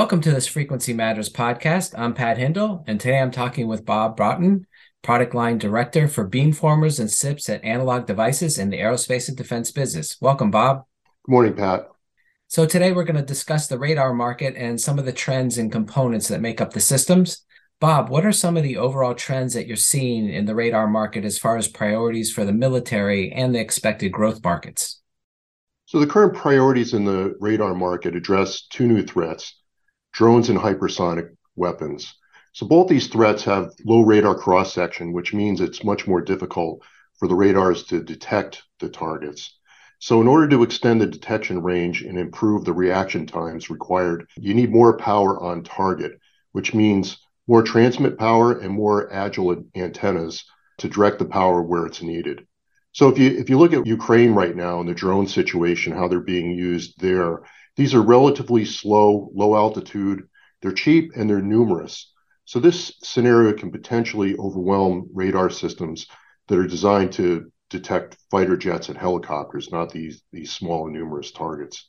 Welcome to this Frequency Matters podcast. I'm Pat Hindle, and today I'm talking with Bob Broughton, Product Line Director for Beamformers and SIPs at Analog Devices in the aerospace and defense business. Welcome, Bob. Good morning, Pat. So, today we're going to discuss the radar market and some of the trends and components that make up the systems. Bob, what are some of the overall trends that you're seeing in the radar market as far as priorities for the military and the expected growth markets? So, the current priorities in the radar market address two new threats drones and hypersonic weapons. So both these threats have low radar cross section, which means it's much more difficult for the radars to detect the targets. So in order to extend the detection range and improve the reaction times required, you need more power on target, which means more transmit power and more agile antennas to direct the power where it's needed. So if you if you look at Ukraine right now and the drone situation, how they're being used there, these are relatively slow, low altitude, they're cheap, and they're numerous. So this scenario can potentially overwhelm radar systems that are designed to detect fighter jets and helicopters, not these, these small and numerous targets.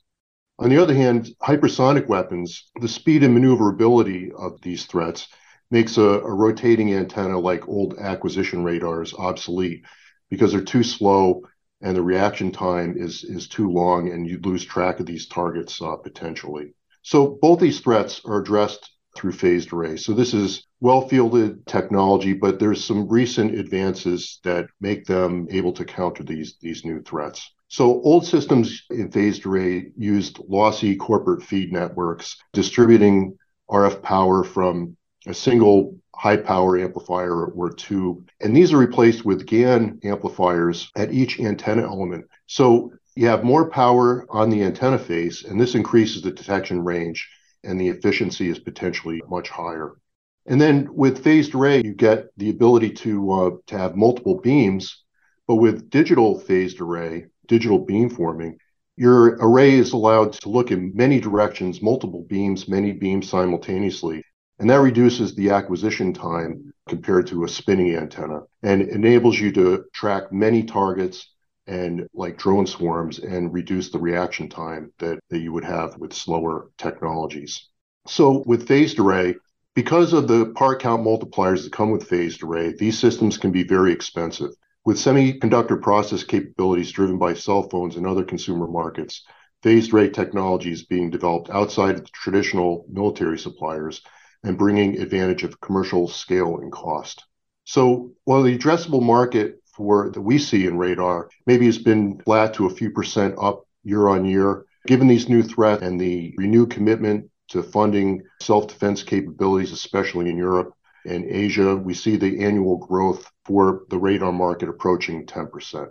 On the other hand, hypersonic weapons, the speed and maneuverability of these threats makes a, a rotating antenna like old acquisition radars obsolete because they're too slow and the reaction time is is too long, and you lose track of these targets uh, potentially. So both these threats are addressed through phased array. So this is well fielded technology, but there's some recent advances that make them able to counter these these new threats. So old systems in phased array used lossy corporate feed networks distributing RF power from a single high power amplifier or two. And these are replaced with GaN amplifiers at each antenna element. So you have more power on the antenna face, and this increases the detection range, and the efficiency is potentially much higher. And then with phased array, you get the ability to uh, to have multiple beams, but with digital phased array, digital beamforming, your array is allowed to look in many directions, multiple beams, many beams simultaneously. And that reduces the acquisition time compared to a spinning antenna and enables you to track many targets and like drone swarms and reduce the reaction time that, that you would have with slower technologies. So with phased array, because of the part count multipliers that come with phased array, these systems can be very expensive. With semiconductor process capabilities driven by cell phones and other consumer markets, phased array technology is being developed outside of the traditional military suppliers and bringing advantage of commercial scale and cost. So while the addressable market for that we see in radar maybe has been flat to a few percent up year on year, given these new threats and the renewed commitment to funding self-defense capabilities, especially in Europe and Asia, we see the annual growth for the radar market approaching 10%.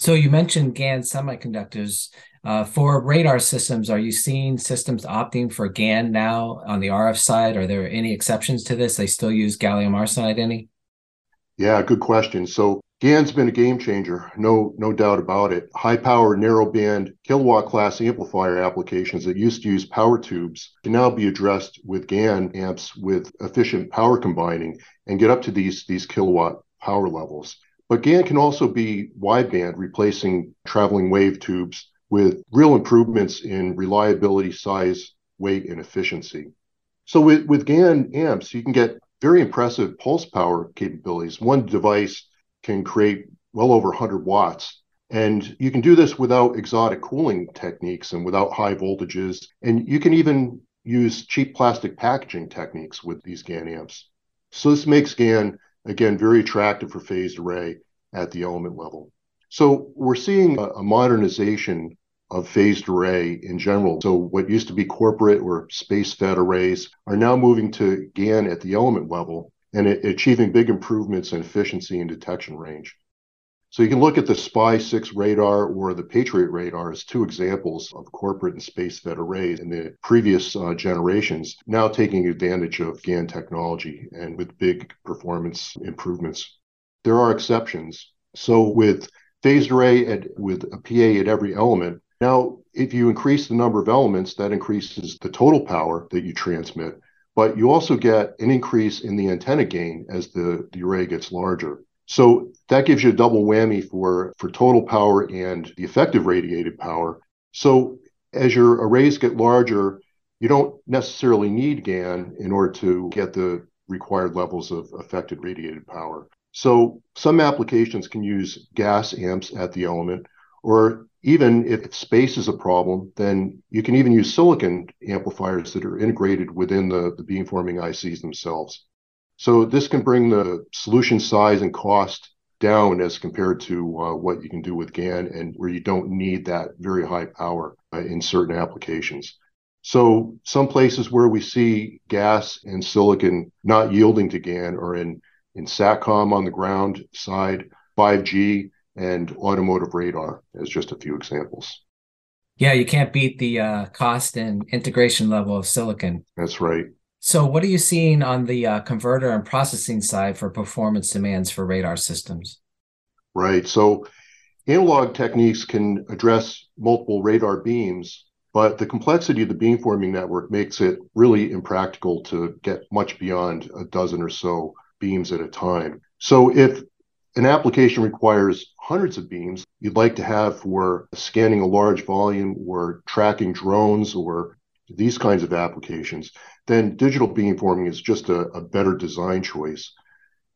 So you mentioned GaN semiconductors. Uh, for radar systems, are you seeing systems opting for GaN now on the RF side? Are there any exceptions to this? They still use gallium arsenide any? Yeah, good question. So GaN's been a game changer, no no doubt about it. High power narrowband kilowatt class amplifier applications that used to use power tubes can now be addressed with GaN amps with efficient power combining and get up to these these kilowatt power levels. But GaN can also be wideband, replacing traveling wave tubes with real improvements in reliability, size, weight, and efficiency. So with, with GaN amps, you can get very impressive pulse power capabilities. One device can create well over 100 watts. And you can do this without exotic cooling techniques and without high voltages. And you can even use cheap plastic packaging techniques with these GaN amps. So this makes GaN, again, very attractive for phased array at the element level. So we're seeing a, a modernization of phased array in general. So what used to be corporate or space fed arrays are now moving to GaN at the element level and achieving big improvements in efficiency and detection range. So you can look at the SPY 6 radar or the Patriot radar as two examples of corporate and space fed arrays in the previous uh, generations, now taking advantage of GaN technology and with big performance improvements. There are exceptions. So with phased array at, with a PA at every element, now, if you increase the number of elements, that increases the total power that you transmit, but you also get an increase in the antenna gain as the, the array gets larger. So that gives you a double whammy for, for total power and the effective radiated power. So as your arrays get larger, you don't necessarily need GaN in order to get the required levels of effective radiated power. So some applications can use GaAs amps at the element, or even if space is a problem, then you can even use silicon amplifiers that are integrated within the, the beamforming ICs themselves. So this can bring the solution size and cost down as compared to uh, what you can do with GaN and where you don't need that very high power uh, in certain applications. So some places where we see GaAs and silicon not yielding to GaN are in, in SATCOM on the ground side, 5G, and automotive radar as just a few examples. Yeah, you can't beat the uh, cost and integration level of silicon. That's right. So, what are you seeing on the uh, converter and processing side for performance demands for radar systems? Right. So, analog techniques can address multiple radar beams, but the complexity of the beamforming network makes it really impractical to get much beyond a dozen or so beams at a time. So, if an application requires hundreds of beams you'd like to have for scanning a large volume or tracking drones or these kinds of applications, then digital beamforming is just a, a better design choice.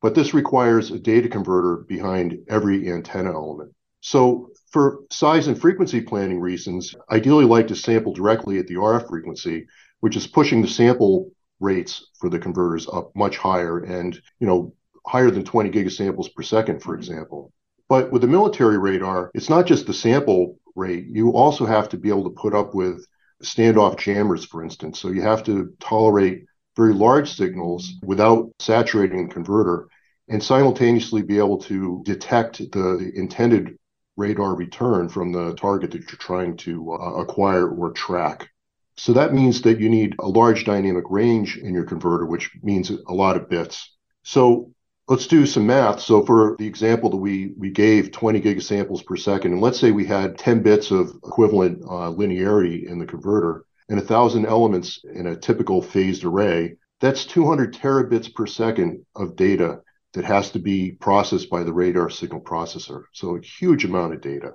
But this requires a data converter behind every antenna element. So for size and frequency planning reasons, ideally like to sample directly at the RF frequency, which is pushing the sample rates for the converters up much higher and you know higher than 20 gigasamples per second, for example. But with the military radar, it's not just the sample rate. You also have to be able to put up with standoff jammers, for instance. So you have to tolerate very large signals without saturating the converter and simultaneously be able to detect the intended radar return from the target that you're trying to uh, acquire or track. So that means that you need a large dynamic range in your converter, which means a lot of bits. So let's do some math. So for the example that we we gave 20 gigasamples per second, and let's say we had 10 bits of equivalent uh, linearity in the converter and a thousand elements in a typical phased array, that's 200 terabits per second of data that has to be processed by the radar signal processor. So a huge amount of data.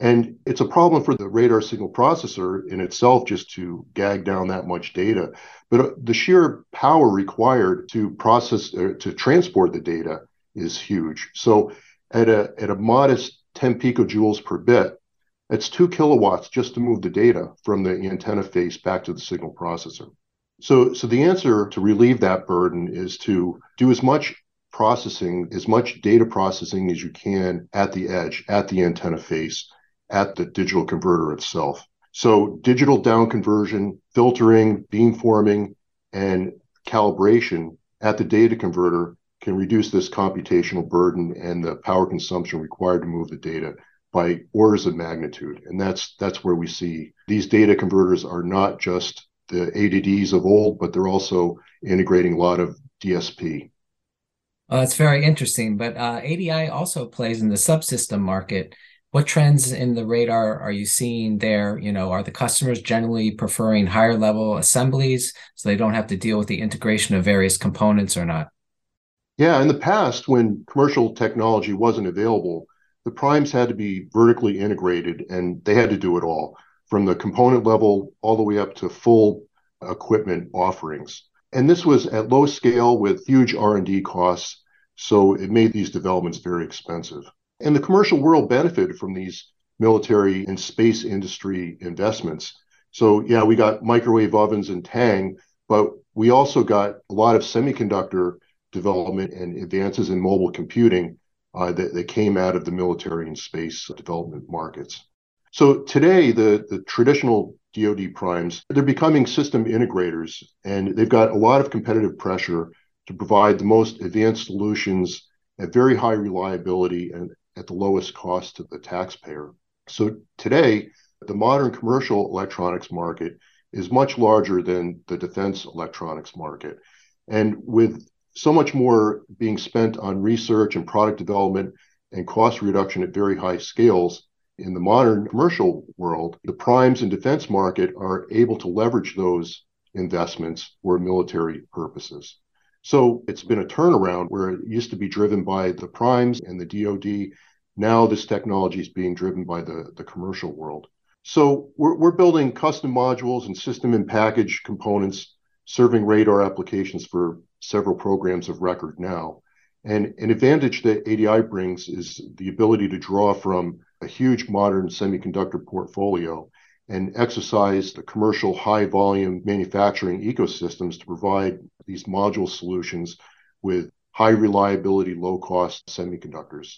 And it's a problem for the radar signal processor in itself just to gag down that much data. But uh, the sheer power required to process uh, to transport the data is huge. So at a at a modest 10 picojoules per bit, that's two kilowatts just to move the data from the antenna face back to the signal processor. So so the answer to relieve that burden is to do as much processing, as much data processing as you can at the edge, at the antenna face at the digital converter itself. So digital down conversion, filtering, beamforming, and calibration at the data converter can reduce this computational burden and the power consumption required to move the data by orders of magnitude. And that's that's where we see these data converters are not just the ADDs of old, but they're also integrating a lot of DSP. Well, that's very interesting. But uh, ADI also plays in the subsystem market what trends in the radar are you seeing there? You know, are the customers generally preferring higher level assemblies so they don't have to deal with the integration of various components or not? Yeah, in the past, when commercial technology wasn't available, the primes had to be vertically integrated and they had to do it all from the component level all the way up to full equipment offerings. And this was at low scale with huge R&D costs, so it made these developments very expensive. And the commercial world benefited from these military and space industry investments. So, yeah, we got microwave ovens and Tang, but we also got a lot of semiconductor development and advances in mobile computing uh, that, that came out of the military and space development markets. So today, the, the traditional DoD primes, they're becoming system integrators, and they've got a lot of competitive pressure to provide the most advanced solutions at very high reliability and at the lowest cost to the taxpayer. So today, the modern commercial electronics market is much larger than the defense electronics market. And with so much more being spent on research and product development and cost reduction at very high scales, in the modern commercial world, the primes and defense market are able to leverage those investments for military purposes. So it's been a turnaround where it used to be driven by the primes and the DoD. Now this technology is being driven by the, the commercial world. So we're, we're building custom modules and system and package components serving radar applications for several programs of record now. And an advantage that ADI brings is the ability to draw from a huge modern semiconductor portfolio and exercise the commercial high volume manufacturing ecosystems to provide these module solutions with high reliability, low cost semiconductors.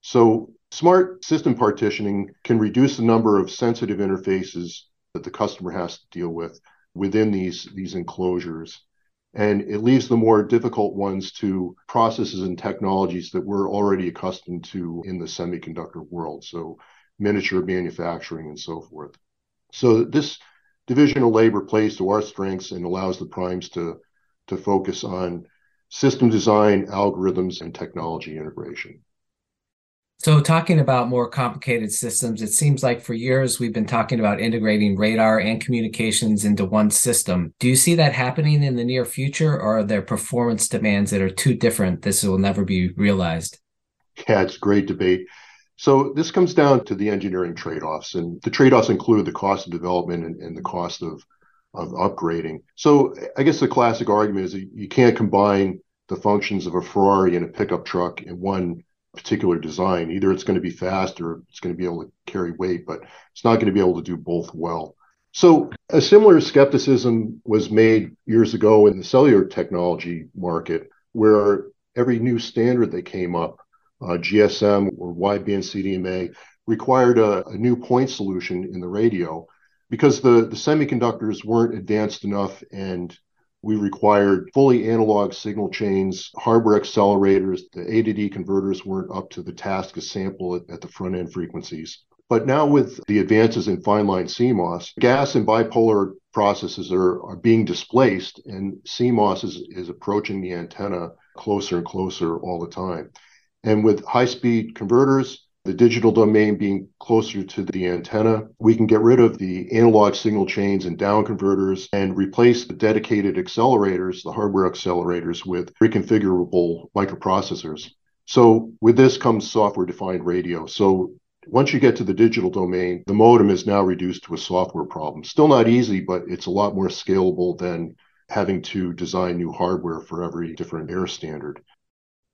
So smart system partitioning can reduce the number of sensitive interfaces that the customer has to deal with within these, these enclosures. And it leaves the more difficult ones to processes and technologies that we're already accustomed to in the semiconductor world. So miniature manufacturing and so forth. So this division of labor plays to our strengths and allows the primes to, to focus on system design, algorithms, and technology integration. So, talking about more complicated systems, it seems like for years we've been talking about integrating radar and communications into one system. Do you see that happening in the near future, or are there performance demands that are too different this will never be realized? Yeah, it's a great debate. So this comes down to the engineering trade-offs, and the trade-offs include the cost of development and, and the cost of of upgrading. So I guess the classic argument is that you can't combine the functions of a Ferrari and a pickup truck in one particular design. Either it's going to be fast or it's going to be able to carry weight, but it's not going to be able to do both well. So a similar skepticism was made years ago in the cellular technology market, where every new standard that came up Uh, GSM or wideband CDMA required a, a, new point solution in the radio because the, the semiconductors weren't advanced enough and we required fully analog signal chains, hardware accelerators. The A to D converters weren't up to the task to sample at, at the front end frequencies. But now with the advances in fine line CMOS, GaAs and bipolar processes are, are being displaced and CMOS is, is approaching the antenna closer and closer all the time. And with high speed converters, the digital domain being closer to the antenna, we can get rid of the analog signal chains and down converters and replace the dedicated accelerators, the hardware accelerators, with reconfigurable microprocessors. So with this comes software defined radio. So once you get to the digital domain, the modem is now reduced to a software problem. Still not easy, but it's a lot more scalable than having to design new hardware for every different air standard.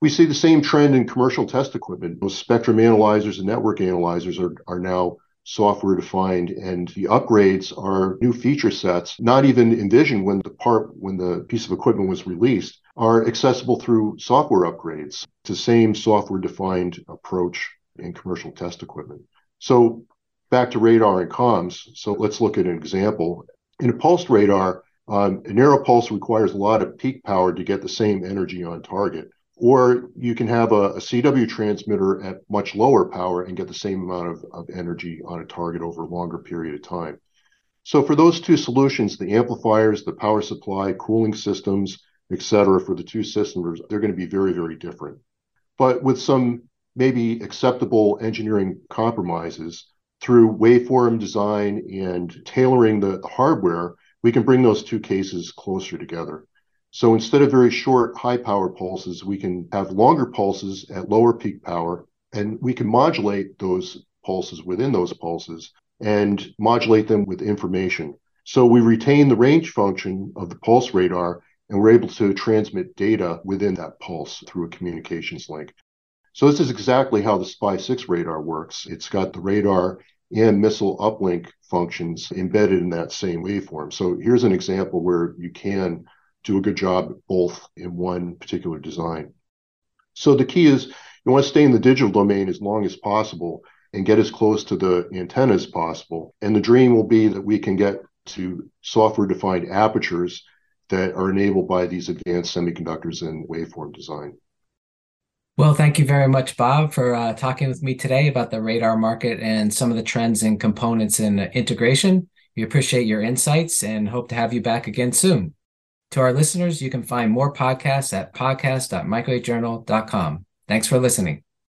We see the same trend in commercial test equipment. Those spectrum analyzers and network analyzers are, are now software defined and the upgrades are new feature sets. Not even envisioned when the part when the piece of equipment was released are accessible through software upgrades. It's the same software defined approach in commercial test equipment. So back to radar and comms. So let's look at an example. In a pulsed radar um, a narrow pulse requires a lot of peak power to get the same energy on target or you can have a, a, CW transmitter at much lower power and get the same amount of, of energy on a target over a longer period of time. So for those two solutions, the amplifiers, the power supply, cooling systems, et cetera, for the two systems, they're going to be very, very different. But with some maybe acceptable engineering compromises through waveform design and tailoring the hardware, we can bring those two cases closer together. So instead of very short, high power pulses, we can have longer pulses at lower peak power, and we can modulate those pulses within those pulses and modulate them with information. So we retain the range function of the pulse radar, and we're able to transmit data within that pulse through a communications link. So this is exactly how the SPY-6 radar works. It's got the radar and missile uplink functions embedded in that same waveform. So here's an example where you can do a good job both in one particular design. So the key is you want to stay in the digital domain as long as possible and get as close to the antenna as possible. And the dream will be that we can get to software defined apertures that are enabled by these advanced semiconductors and waveform design. Well, thank you very much, Bob, for uh, talking with me today about the radar market and some of the trends in components and integration. We appreciate your insights and hope to have you back again soon. To our listeners, you can find more podcasts at podcast.microwavejournal.com. Thanks for listening.